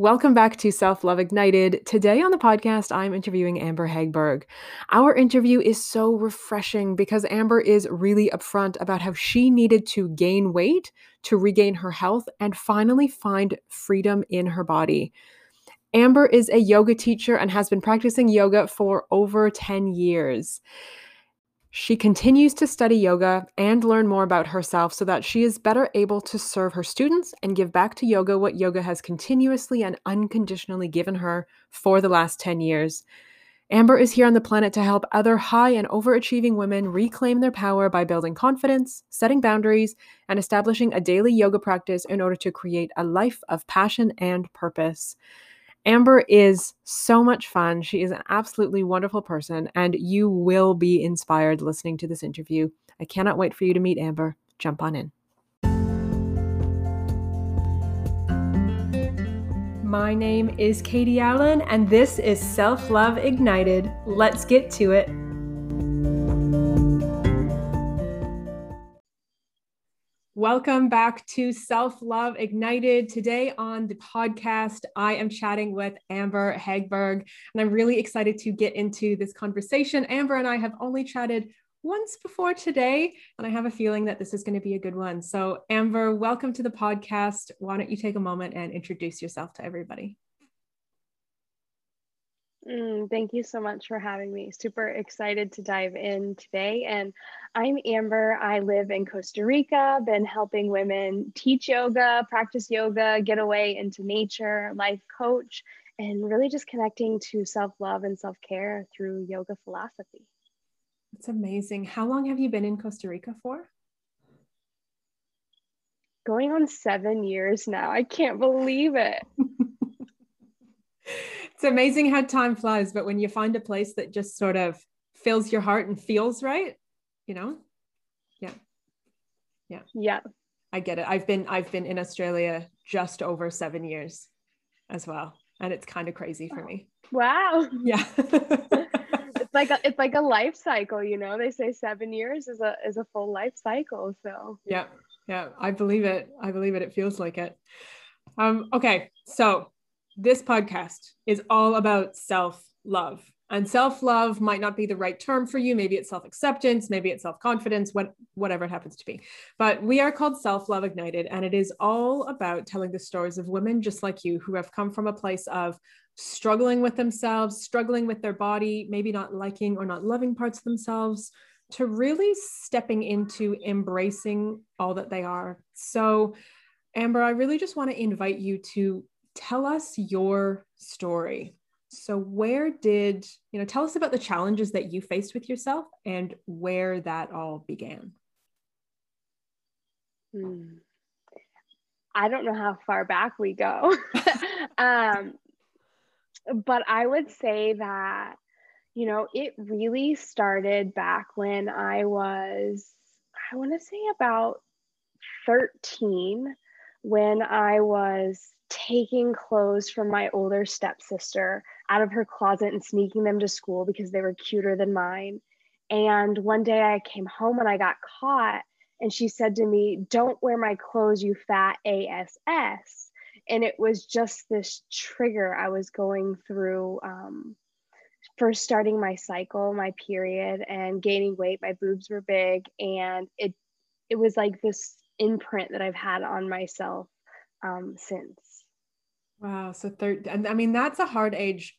Welcome back to Self Love Ignited. Today on the podcast, I'm interviewing Amber Hagberg. Our interview is so refreshing because Amber is really upfront about how she needed to gain weight to regain her health and finally find freedom in her body. Amber is a yoga teacher and has been practicing yoga for over 10 years. She continues to study yoga and learn more about herself so that she is better able to serve her students and give back to yoga what yoga has continuously and unconditionally given her for the last 10 years. Amber is here on the planet to help other high and overachieving women reclaim their power by building confidence, setting boundaries, and establishing a daily yoga practice in order to create a life of passion and purpose. Amber is so much fun. She is an absolutely wonderful person, and you will be inspired listening to this interview. I cannot wait for you to meet Amber. Jump on in. My name is Katie Allen, and this is Self Love Ignited. Let's get to it. Welcome back to Self Love Ignited. Today on the podcast, I am chatting with Amber Hagberg, and I'm really excited to get into this conversation. Amber and I have only chatted once before today, and I have a feeling that this is going to be a good one. So, Amber, welcome to the podcast. Why don't you take a moment and introduce yourself to everybody? Mm, thank you so much for having me. Super excited to dive in today. And I'm Amber. I live in Costa Rica, been helping women teach yoga, practice yoga, get away into nature, life coach, and really just connecting to self love and self care through yoga philosophy. It's amazing. How long have you been in Costa Rica for? Going on seven years now. I can't believe it. it's amazing how time flies, but when you find a place that just sort of fills your heart and feels right, you know? Yeah. Yeah. Yeah. I get it. I've been I've been in Australia just over 7 years as well, and it's kind of crazy for me. Wow. Yeah. it's like a, it's like a life cycle, you know. They say 7 years is a is a full life cycle, so. Yeah. Yeah, I believe it. I believe it. It feels like it. Um okay. So, this podcast is all about self love. And self love might not be the right term for you. Maybe it's self acceptance, maybe it's self confidence, what, whatever it happens to be. But we are called Self Love Ignited, and it is all about telling the stories of women just like you who have come from a place of struggling with themselves, struggling with their body, maybe not liking or not loving parts of themselves, to really stepping into embracing all that they are. So, Amber, I really just want to invite you to tell us your story. So, where did, you know, tell us about the challenges that you faced with yourself and where that all began. Hmm. I don't know how far back we go. um, but I would say that, you know, it really started back when I was, I want to say about 13, when I was taking clothes from my older stepsister out of her closet and sneaking them to school because they were cuter than mine. And one day I came home and I got caught, and she said to me, Don't wear my clothes, you fat ASS. And it was just this trigger I was going through. Um, first starting my cycle, my period, and gaining weight. My boobs were big, and it it was like this imprint that I've had on myself um, since. Wow. So third, and I mean, that's a hard age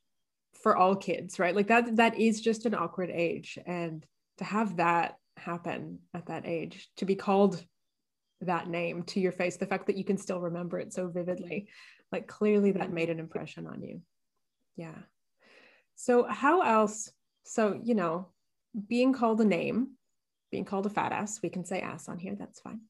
for all kids, right? Like that, that is just an awkward age. And to have that happen at that age, to be called that name to your face, the fact that you can still remember it so vividly, like clearly that made an impression on you. Yeah. So how else? So, you know, being called a name, being called a fat ass, we can say ass on here, that's fine.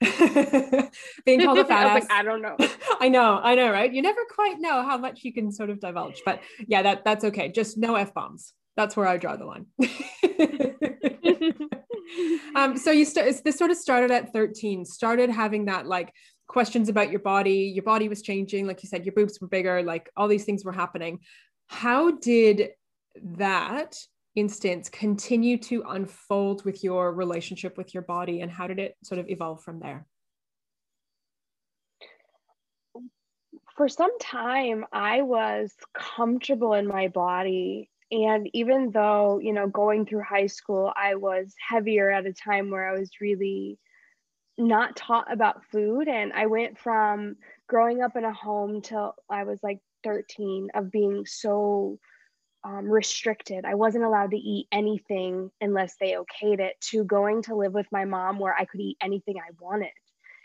being called a fat ass. Like, I don't know. I know, I know, right? You never quite know how much you can sort of divulge, but yeah, that that's okay. Just no f bombs. That's where I draw the line. um, so you start. This sort of started at thirteen. Started having that like questions about your body. Your body was changing, like you said. Your boobs were bigger. Like all these things were happening. How did that instance continue to unfold with your relationship with your body and how did it sort of evolve from there for some time, I was comfortable in my body. And even though, you know, going through high school, I was heavier at a time where I was really not taught about food. And I went from growing up in a home till I was like 13 of being so um, restricted. I wasn't allowed to eat anything unless they okayed it, to going to live with my mom where I could eat anything I wanted.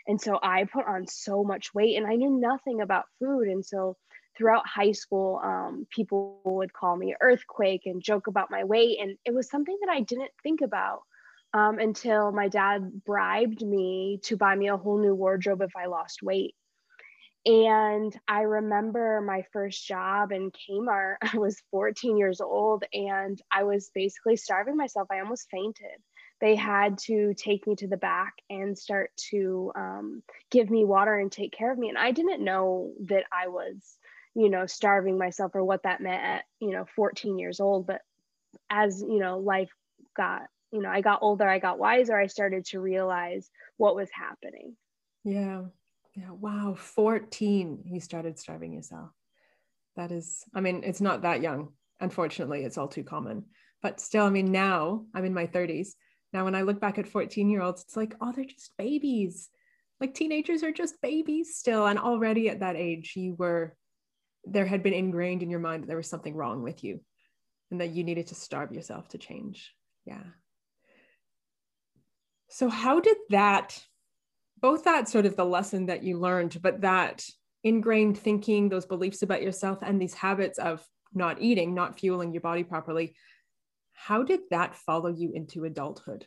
And so I put on so much weight and I knew nothing about food. And so throughout high school, um, people would call me earthquake and joke about my weight. And it was something that I didn't think about um, until my dad bribed me to buy me a whole new wardrobe if I lost weight. And I remember my first job in Kmart. I was 14 years old and I was basically starving myself. I almost fainted. They had to take me to the back and start to um, give me water and take care of me. And I didn't know that I was, you know, starving myself or what that meant at, you know, 14 years old. But as, you know, life got, you know, I got older, I got wiser, I started to realize what was happening. Yeah. Yeah. Wow. 14, you started starving yourself. That is, I mean, it's not that young. Unfortunately, it's all too common. But still, I mean, now I'm in my 30s. Now, when I look back at 14 year olds, it's like, oh, they're just babies. Like teenagers are just babies still. And already at that age, you were, there had been ingrained in your mind that there was something wrong with you and that you needed to starve yourself to change. Yeah. So, how did that both that sort of the lesson that you learned, but that ingrained thinking, those beliefs about yourself, and these habits of not eating, not fueling your body properly, how did that follow you into adulthood?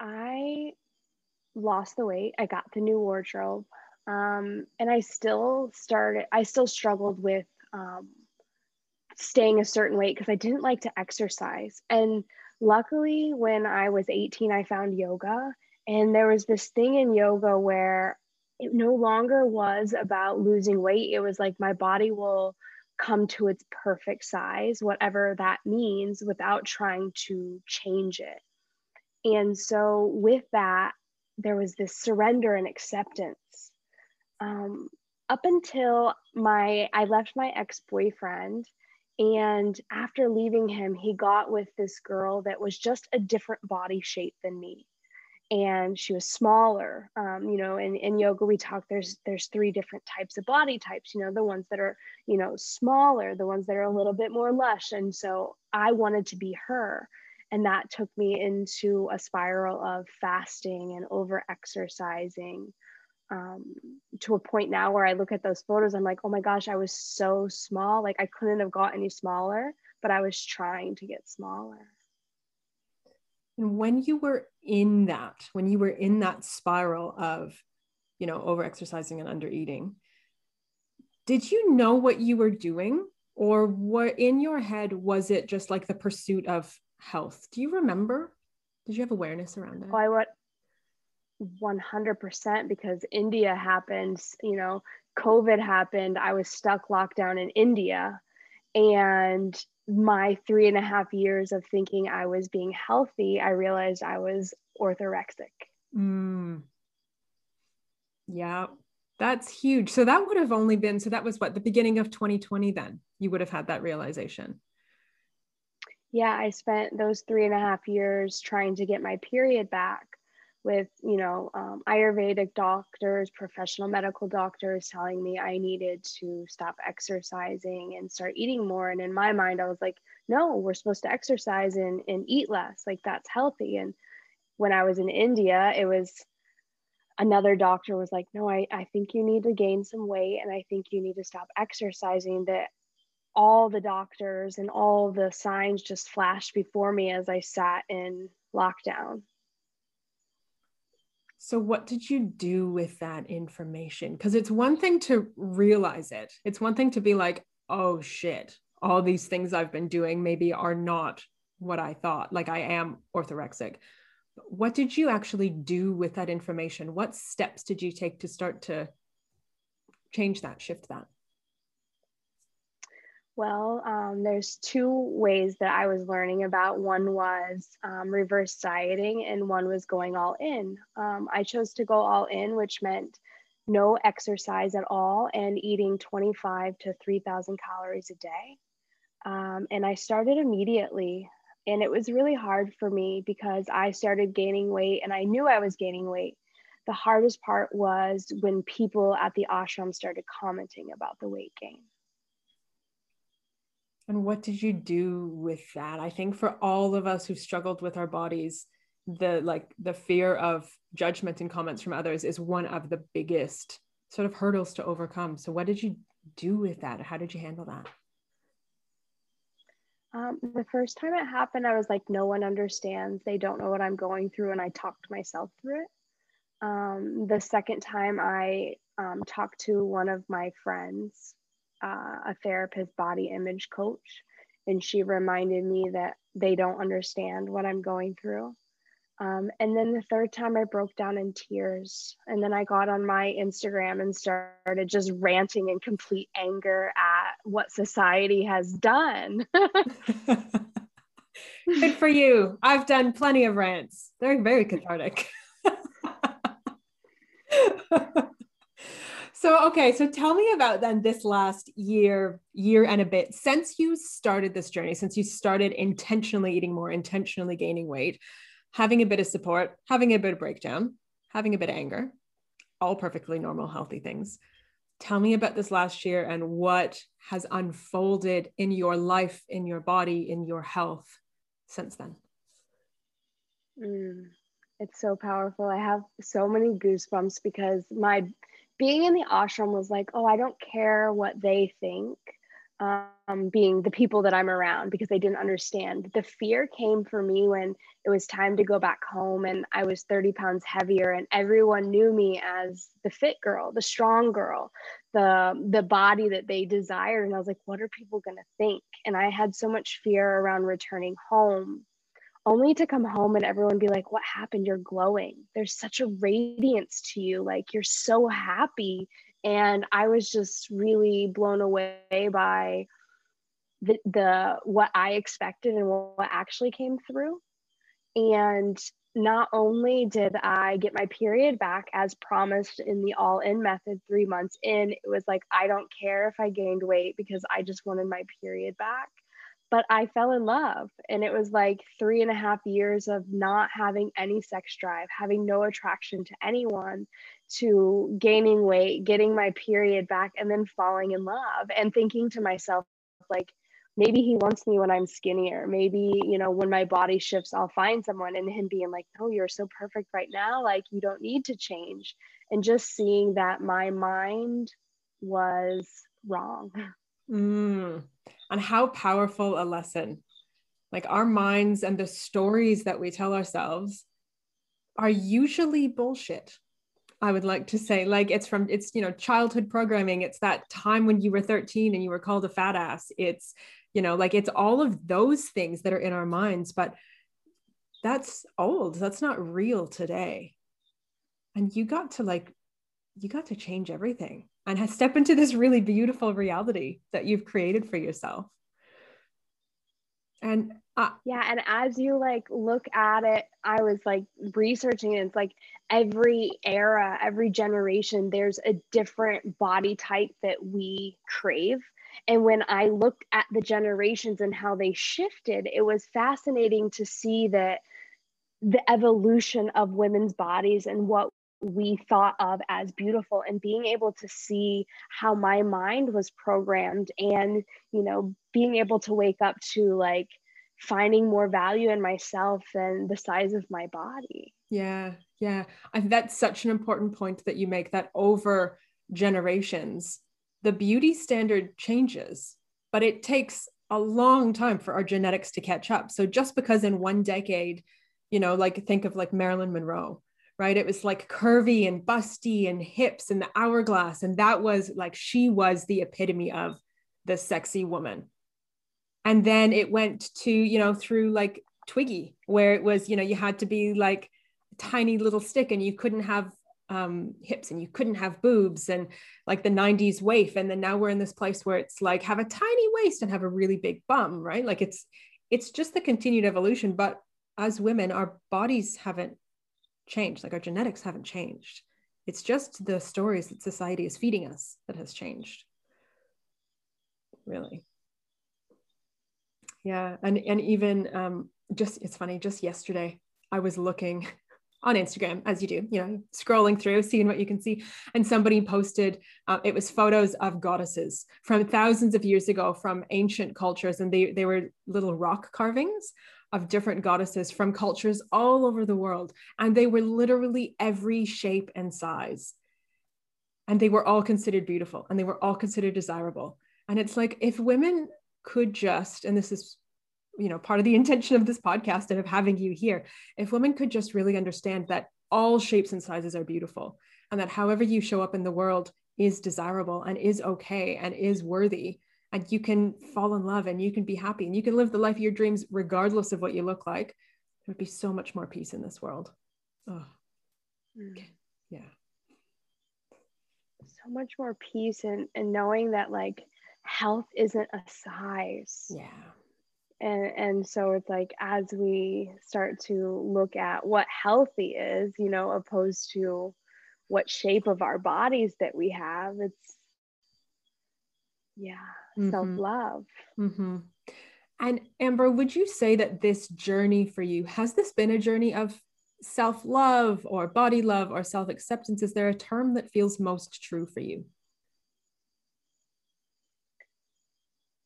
I lost the weight. I got the new wardrobe. Um, and I still started, I still struggled with um, staying a certain weight because I didn't like to exercise. And luckily, when I was 18, I found yoga and there was this thing in yoga where it no longer was about losing weight. It was like my body will come to its perfect size, whatever that means, without trying to change it. And so, with that, there was this surrender and acceptance. Um, up until my, I left my ex boyfriend. And after leaving him, he got with this girl that was just a different body shape than me and she was smaller um, you know in, in yoga we talk there's there's three different types of body types you know the ones that are you know smaller the ones that are a little bit more lush and so i wanted to be her and that took me into a spiral of fasting and over exercising um, to a point now where i look at those photos i'm like oh my gosh i was so small like i couldn't have got any smaller but i was trying to get smaller and when you were in that, when you were in that spiral of, you know, over exercising and under eating, did you know what you were doing? Or what in your head was it just like the pursuit of health? Do you remember? Did you have awareness around that? Oh, I would 100% because India happened, you know, COVID happened. I was stuck locked down in India. And my three and a half years of thinking I was being healthy, I realized I was orthorexic. Mm. Yeah, that's huge. So that would have only been, so that was what, the beginning of 2020 then? You would have had that realization. Yeah, I spent those three and a half years trying to get my period back with you know um, ayurvedic doctors professional medical doctors telling me i needed to stop exercising and start eating more. And in my mind i was like no we're supposed to exercise and, and eat less. Like that's healthy. And when i was in india it was another doctor was like no I, I think you need to gain some weight and i think you need to stop exercising. That all the doctors and all the signs just flashed before me as i sat in lockdown so, what did you do with that information? Because it's one thing to realize it, it's one thing to be like, oh shit, all these things I've been doing maybe are not what I thought, like I am orthorexic. What did you actually do with that information? What steps did you take to start to change that, shift that? Well, um, there's two ways that I was learning about. One was um, reverse dieting, and one was going all in. Um, I chose to go all in, which meant no exercise at all and eating 25 to 3,000 calories a day. Um, and I started immediately. And it was really hard for me because I started gaining weight and I knew I was gaining weight. The hardest part was when people at the ashram started commenting about the weight gain. And what did you do with that? I think for all of us who struggled with our bodies, the like the fear of judgment and comments from others is one of the biggest sort of hurdles to overcome. So what did you do with that? How did you handle that? Um, the first time it happened, I was like, no one understands. They don't know what I'm going through. And I talked myself through it. Um, the second time, I um, talked to one of my friends, uh, a therapist, body image coach, and she reminded me that they don't understand what I'm going through. Um, and then the third time I broke down in tears. And then I got on my Instagram and started just ranting in complete anger at what society has done. Good for you. I've done plenty of rants. They're very cathartic. so okay, so tell me about then this last year, year and a bit since you started this journey, since you started intentionally eating more, intentionally gaining weight having a bit of support, having a bit of breakdown, having a bit of anger, all perfectly normal, healthy things. Tell me about this last year and what has unfolded in your life, in your body, in your health since then. Mm, it's so powerful. I have so many goosebumps because my being in the ashram was like, oh, I don't care what they think um, being the people that I'm around because they didn't understand. The fear came for me when it was time to go back home and I was 30 pounds heavier and everyone knew me as the fit girl, the strong girl, the the body that they desired. And I was like, what are people gonna think? And I had so much fear around returning home, only to come home and everyone be like, what happened? You're glowing. There's such a radiance to you. Like you're so happy and i was just really blown away by the, the what i expected and what actually came through and not only did i get my period back as promised in the all in method three months in it was like i don't care if i gained weight because i just wanted my period back but I fell in love. And it was like three and a half years of not having any sex drive, having no attraction to anyone, to gaining weight, getting my period back, and then falling in love and thinking to myself, like, maybe he wants me when I'm skinnier. Maybe, you know, when my body shifts, I'll find someone and him being like, no, you're so perfect right now. Like, you don't need to change. And just seeing that my mind was wrong. Mm. And how powerful a lesson. Like our minds and the stories that we tell ourselves are usually bullshit. I would like to say, like it's from it's you know childhood programming. It's that time when you were 13 and you were called a fat ass. It's you know like it's all of those things that are in our minds, but that's old. That's not real today. And you got to like you got to change everything and step into this really beautiful reality that you've created for yourself. And uh, yeah and as you like look at it i was like researching it it's like every era every generation there's a different body type that we crave. And when i looked at the generations and how they shifted it was fascinating to see that the evolution of women's bodies and what we thought of as beautiful and being able to see how my mind was programmed and you know being able to wake up to like finding more value in myself than the size of my body. Yeah yeah. And that's such an important point that you make that over generations the beauty standard changes but it takes a long time for our genetics to catch up. So just because in one decade you know like think of like marilyn monroe right? It was like curvy and busty and hips and the hourglass. And that was like, she was the epitome of the sexy woman. And then it went to, you know, through like Twiggy, where it was, you know, you had to be like a tiny little stick and you couldn't have um, hips and you couldn't have boobs and like the 90s waif. And then now we're in this place where it's like have a tiny waist and have a really big bum, right? Like it's, it's just the continued evolution. But as women, our bodies haven't changed like our genetics haven't changed it's just the stories that society is feeding us that has changed really yeah and and even um just it's funny just yesterday i was looking on Instagram, as you do, you know, scrolling through, seeing what you can see. And somebody posted, uh, it was photos of goddesses from thousands of years ago from ancient cultures. And they, they were little rock carvings of different goddesses from cultures all over the world. And they were literally every shape and size. And they were all considered beautiful and they were all considered desirable. And it's like, if women could just, and this is you know part of the intention of this podcast and of having you here if women could just really understand that all shapes and sizes are beautiful and that however you show up in the world is desirable and is okay and is worthy and you can fall in love and you can be happy and you can live the life of your dreams regardless of what you look like. There would be so much more peace in this world. Oh mm. yeah. So much more peace and and knowing that like health isn't a size. Yeah. And and so it's like as we start to look at what healthy is you know opposed to what shape of our bodies that we have it's yeah mm-hmm. self-love mm-hmm. and amber would you say that this journey for you has this been a journey of self-love or body love or self-acceptance is there a term that feels most true for you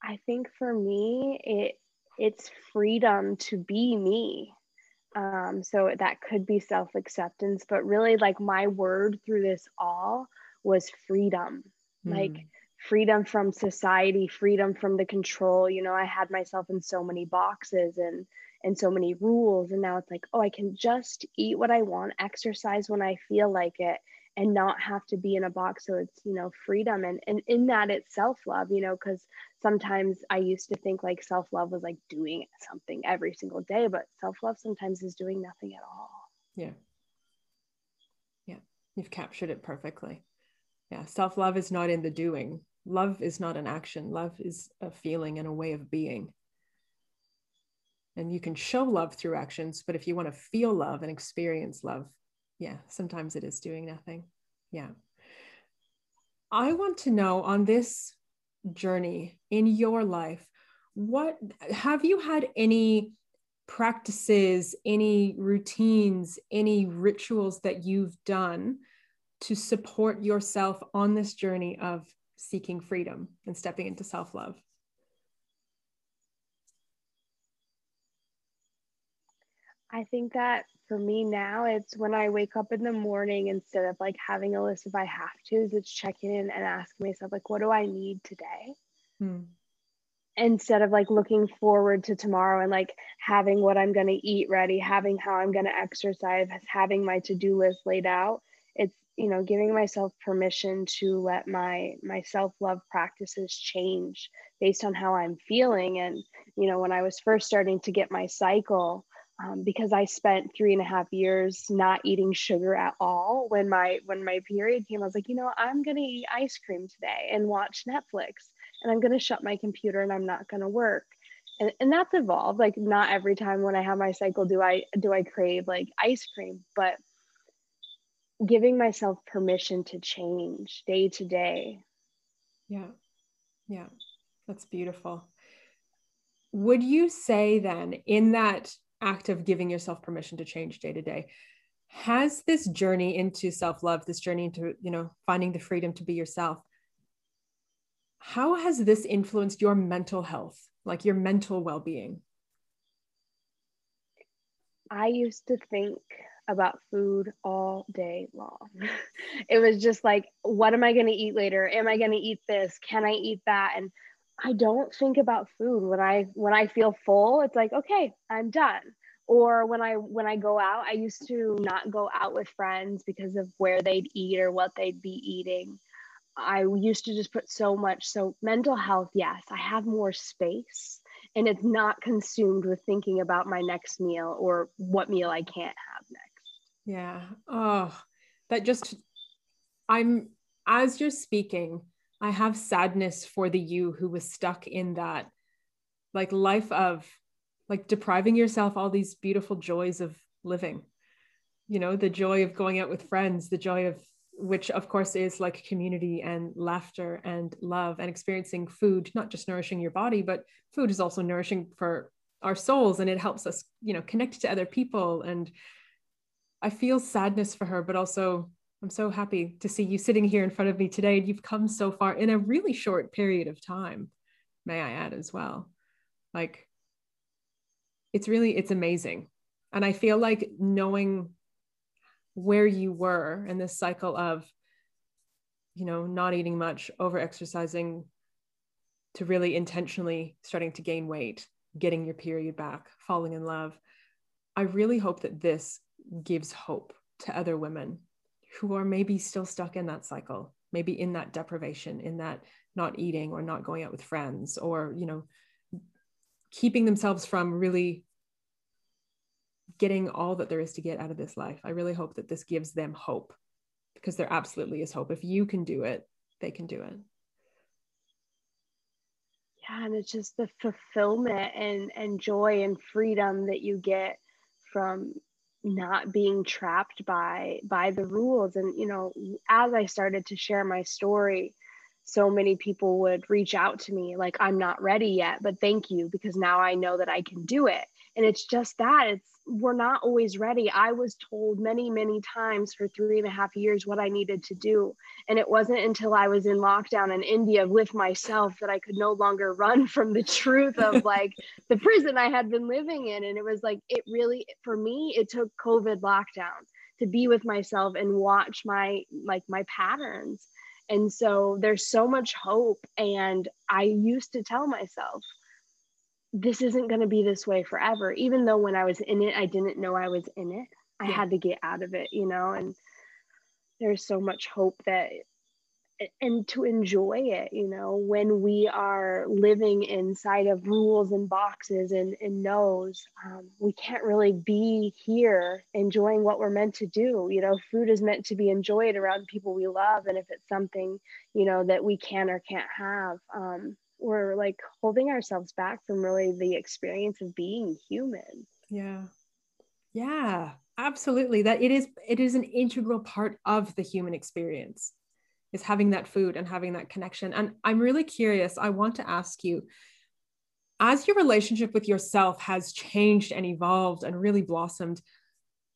i think for me it it's freedom to be me. Um, so that could be self acceptance, but really, like my word through this all was freedom. Mm. Like freedom from society, freedom from the control. You know, I had myself in so many boxes and and so many rules, and now it's like, oh, I can just eat what I want, exercise when I feel like it, and not have to be in a box. So it's you know freedom and and in that it's self-love you know because sometimes i used to think like self-love was like doing something every single day but self-love sometimes is doing nothing at all. Yeah. Yeah. You've captured it perfectly yeah self-love is not in the doing. Love is not an action. Love is a feeling and a way of being. And you can show love through actions but if you want to feel love and experience love yeah sometimes it is doing nothing. Yeah. I want to know on this journey in your life what have you had any practices any routines any rituals that you've done to support yourself on this journey of seeking freedom and stepping into self-love I think that for me now, it's when I wake up in the morning, instead of like having a list if I have to, it's checking in and asking myself, like, what do I need today? Hmm. Instead of like looking forward to tomorrow and like having what I'm going to eat ready, having how I'm going to exercise, having my to do list laid out. It's, you know, giving myself permission to let my my self-love practices change based on how I'm feeling and you know when I was first starting to get my cycle um, because I spent three and a half years not eating sugar at all. When my when my period came, I was like, you know, I'm gonna eat ice cream today and watch Netflix, and I'm gonna shut my computer and I'm not gonna work. And, and that's evolved. Like not every time when I have my cycle do I do I crave like ice cream, but giving myself permission to change day to day. Yeah, yeah, that's beautiful. Would you say then in that act of giving yourself permission to change day to day has this journey into self-love this journey into you know finding the freedom to be yourself how has this influenced your mental health like your mental well-being i used to think about food all day long it was just like what am i going to eat later am i going to eat this can i eat that and I don't think about food when I when I feel full. It's like okay, I'm done. Or when I when I go out, I used to not go out with friends because of where they'd eat or what they'd be eating. I used to just put so much. So mental health, yes, I have more space and it's not consumed with thinking about my next meal or what meal I can't have next. Yeah. Oh, that just I'm as you're speaking, I have sadness for the you who was stuck in that like life of like depriving yourself all these beautiful joys of living. You know, the joy of going out with friends, the joy of which of course is like community and laughter and love and experiencing food not just nourishing your body but food is also nourishing for our souls and it helps us you know connect to other people and i feel sadness for her but also i'm so happy to see you sitting here in front of me today. And you've come so far in a really short period of time may i add as well. Like it's really it's amazing. And i feel like knowing where you were in this cycle of you know not eating much over exercising to really intentionally starting to gain weight getting your period back falling in love i really hope that this gives hope to other women who are maybe still stuck in that cycle maybe in that deprivation in that not eating or not going out with friends or you know keeping themselves from really getting all that there is to get out of this life. I really hope that this gives them hope because there absolutely is hope. If you can do it, they can do it. Yeah, and it's just the fulfillment and and joy and freedom that you get from not being trapped by by the rules. And you know as i started to share my story so many people would reach out to me like i'm not ready yet but thank you because now i know that i can do it. And it's just that it's we're not always ready. I was told many, many times for three and a half years what I needed to do. And it wasn't until I was in lockdown in India with myself that I could no longer run from the truth of like the prison I had been living in. And it was like, it really, for me, it took COVID lockdown to be with myself and watch my, like, my patterns. And so there's so much hope. And I used to tell myself, this isn't going to be this way forever. Even though when i was in it i didn't know i was in it. I yeah. had to get out of it you know and there's so much hope that and to enjoy it you know when we are living inside of rules and boxes and, and no's um, we can't really be here enjoying what we're meant to do. You know food is meant to be enjoyed around people we love and if it's something you know that we can or can't have um, we're like holding ourselves back from really the experience of being human. Yeah. Yeah absolutely. That it is it is an integral part of the human experience is having that food and having that connection. And i'm really curious i want to ask you as your relationship with yourself has changed and evolved and really blossomed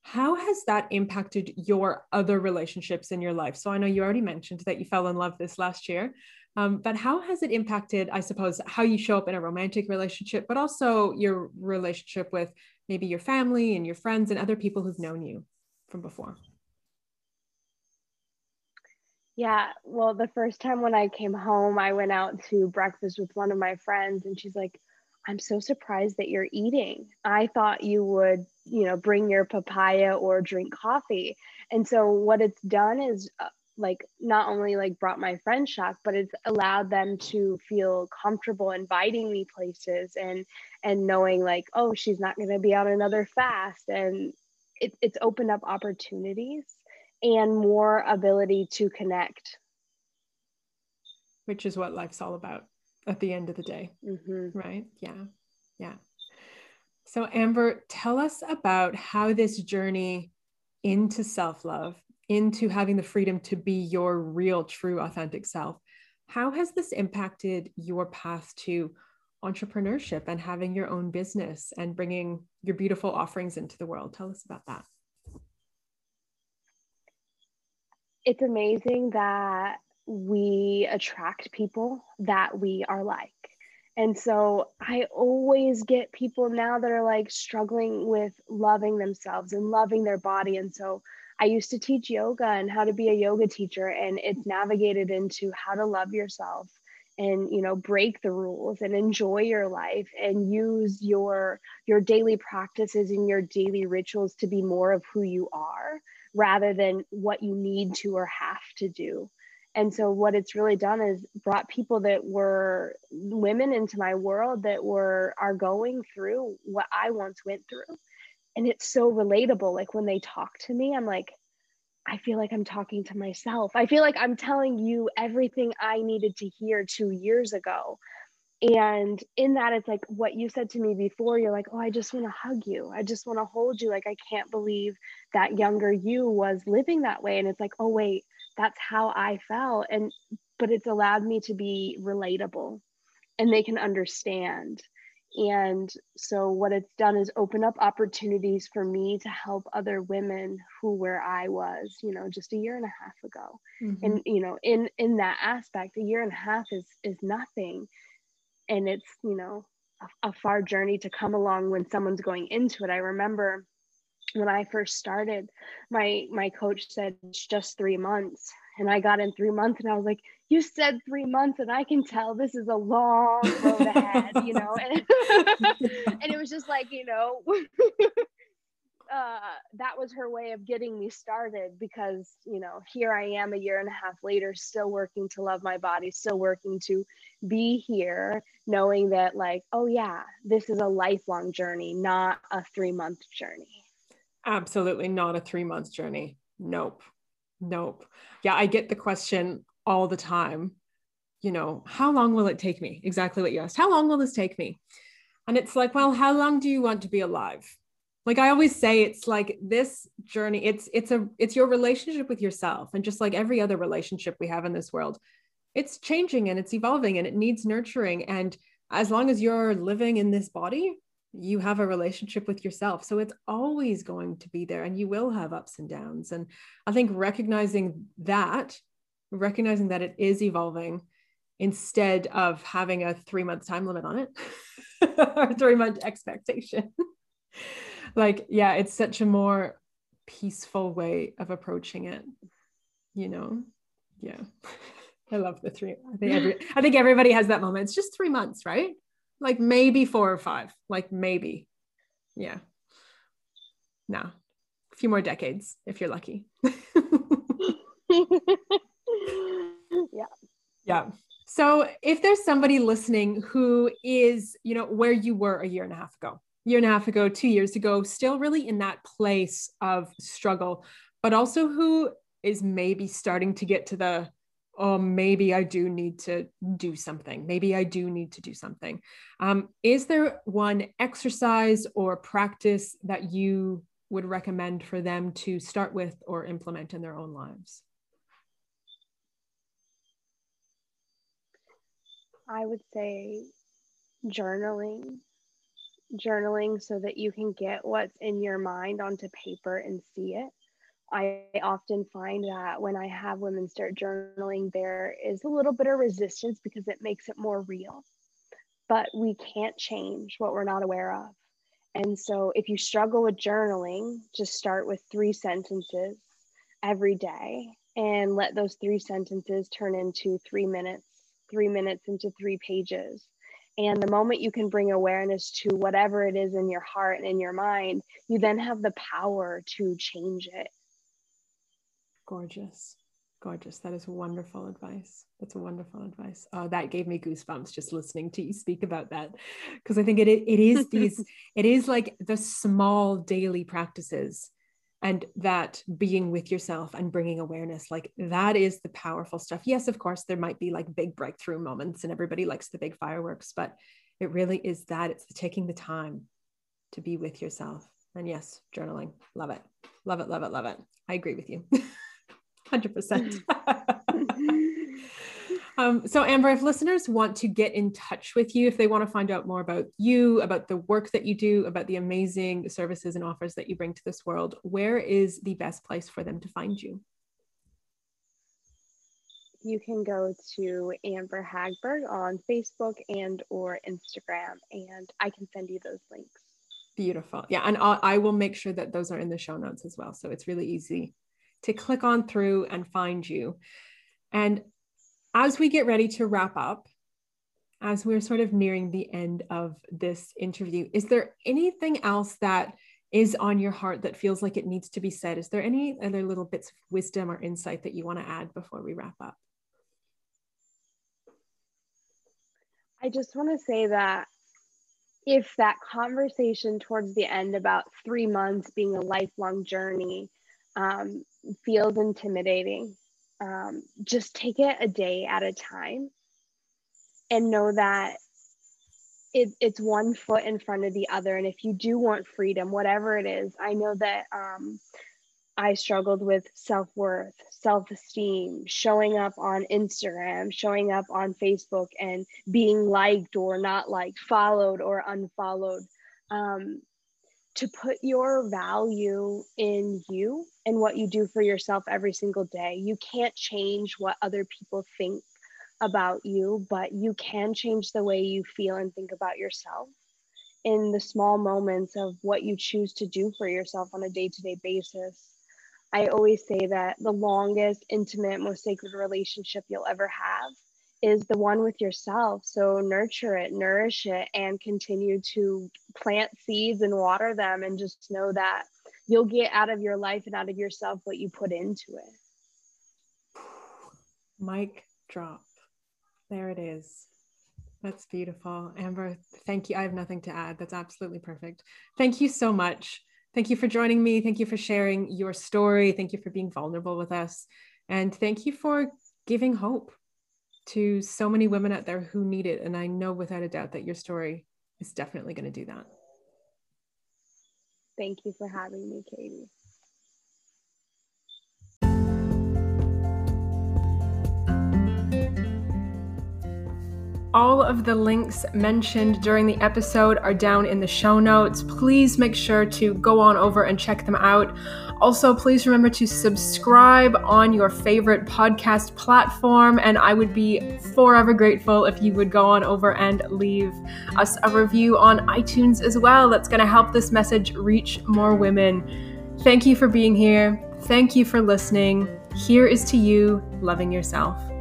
how has that impacted your other relationships in your life? So i know you already mentioned that you fell in love this last year um, but how has it impacted, I suppose, how you show up in a romantic relationship, but also your relationship with maybe your family and your friends and other people who've known you from before? Yeah, well, the first time when I came home, I went out to breakfast with one of my friends, and she's like, I'm so surprised that you're eating. I thought you would, you know, bring your papaya or drink coffee. And so, what it's done is uh, like not only like brought my friends shock but it's allowed them to feel comfortable inviting me places and and knowing like oh she's not going to be on another fast. And it, it's opened up opportunities and more ability to connect. Which is what life's all about at the end of the day. Mm-hmm. right? Yeah. Yeah. So amber tell us about how this journey into self-love into having the freedom to be your real, true, authentic self. How has this impacted your path to entrepreneurship and having your own business and bringing your beautiful offerings into the world? Tell us about that. It's amazing that we attract people that we are like. And so I always get people now that are like struggling with loving themselves and loving their body. And so I used to teach yoga and how to be a yoga teacher, and it's navigated into how to love yourself and you know break the rules and enjoy your life and use your your daily practices and your daily rituals to be more of who you are rather than what you need to or have to do. And so what it's really done is brought people that were women into my world that were are going through what i once went through and it's so relatable like when they talk to me i'm like i feel like i'm talking to myself. I feel like i'm telling you everything i needed to hear 2 years ago. And in that it's like what you said to me before you're like oh i just want to hug you. I just want to hold you. Like i can't believe that younger you was living that way. And it's like oh wait that's how I felt. And, but it's allowed me to be relatable and they can understand. And so, what it's done is open up opportunities for me to help other women who, where I was, you know, just a year and a half ago. Mm-hmm. And, you know, in, in that aspect, a year and a half is, is nothing. And it's, you know, a, a far journey to come along when someone's going into it. I remember when I first started, my my coach said it's just three months, and I got in three months, and I was like, "You said three months, and I can tell this is a long road ahead," you know. And, and it was just like, you know, uh, that was her way of getting me started because you know here I am a year and a half later, still working to love my body, still working to be here, knowing that like, oh yeah, this is a lifelong journey, not a three month journey. Absolutely not a three month journey. Nope. Nope. Yeah, I get the question all the time. You know, how long will it take me? Exactly what you asked. How long will this take me? And it's like, well, how long do you want to be alive? Like I always say, it's like this journey, it's it's a it's your relationship with yourself. And just like every other relationship we have in this world, it's changing and it's evolving and it needs nurturing. And as long as you're living in this body, you have a relationship with yourself. So it's always going to be there and you will have ups and downs. And I think recognizing that, recognizing that it is evolving instead of having a three month time limit on it or three month expectation. like, yeah, it's such a more peaceful way of approaching it, you know? Yeah. I love the three. I think every, I think everybody has that moment. It's just three months, right? like maybe four or five, like maybe. Yeah. No, a few more decades if you're lucky. Yeah. Yeah. So if there's somebody listening who is, you know, where you were a year and a half ago, year and a half ago, two years ago, still really in that place of struggle, but also who is maybe starting to get to the oh, maybe I do need to do something. Maybe I do need to do something. Um, is there one exercise or practice that you would recommend for them to start with or implement in their own lives? I would say journaling. Journaling so that you can get what's in your mind onto paper and see it. I often find that when I have women start journaling, there is a little bit of resistance because it makes it more real. But we can't change what we're not aware of. And so if you struggle with journaling, just start with three sentences every day and let those three sentences turn into three minutes, three minutes into three pages. And the moment you can bring awareness to whatever it is in your heart and in your mind, you then have the power to change it Gorgeous. Gorgeous. That is wonderful advice. That's wonderful advice. Oh, that gave me goosebumps just listening to you speak about that. Because I think it, it is these, it is like the small daily practices and that being with yourself and bringing awareness like that is the powerful stuff. Yes of course there might be like big breakthrough moments and everybody likes the big fireworks but it really is that it's the taking the time to be with yourself. And yes journaling love it. Love it love it love it. I agree with you. 100%. um, so, Amber, if listeners want to get in touch with you, if they want to find out more about you, about the work that you do, about the amazing services and offers that you bring to this world, where is the best place for them to find you? You can go to Amber Hagberg on Facebook and or Instagram, and I can send you those links. Beautiful. Yeah, and I'll, I will make sure that those are in the show notes as well. So it's really easy to click on through and find you. And as we get ready to wrap up, as we're sort of nearing the end of this interview, is there anything else that is on your heart that feels like it needs to be said? Is there any other little bits of wisdom or insight that you want to add before we wrap up? I just want to say that if that conversation towards the end about three months being a lifelong journey um, feels intimidating, um, just take it a day at a time and know that it, it's one foot in front of the other. And if you do want freedom, whatever it is, I know that um, I struggled with self worth, self esteem, showing up on Instagram, showing up on Facebook, and being liked or not liked, followed or unfollowed. Um, to put your value in you and what you do for yourself every single day. You can't change what other people think about you, but you can change the way you feel and think about yourself in the small moments of what you choose to do for yourself on a day to day basis. I always say that the longest, intimate, most sacred relationship you'll ever have is the one with yourself. So nurture it, nourish it, and continue to plant seeds and water them, and just know that you'll get out of your life and out of yourself what you put into it. Mic drop. There it is. That's beautiful. Amber, thank you. I have nothing to add. That's absolutely perfect. Thank you so much. Thank you for joining me. Thank you for sharing your story. Thank you for being vulnerable with us. And thank you for giving hope to so many women out there who need it. And I know without a doubt that your story is definitely going to do that. Thank you for having me, Katie. All of the links mentioned during the episode are down in the show notes. Please make sure to go on over and check them out. Also, please remember to subscribe on your favorite podcast platform, and I would be forever grateful if you would go on over and leave us a review on iTunes as well. That's going to help this message reach more women. Thank you for being here. Thank you for listening. Here is to you loving yourself.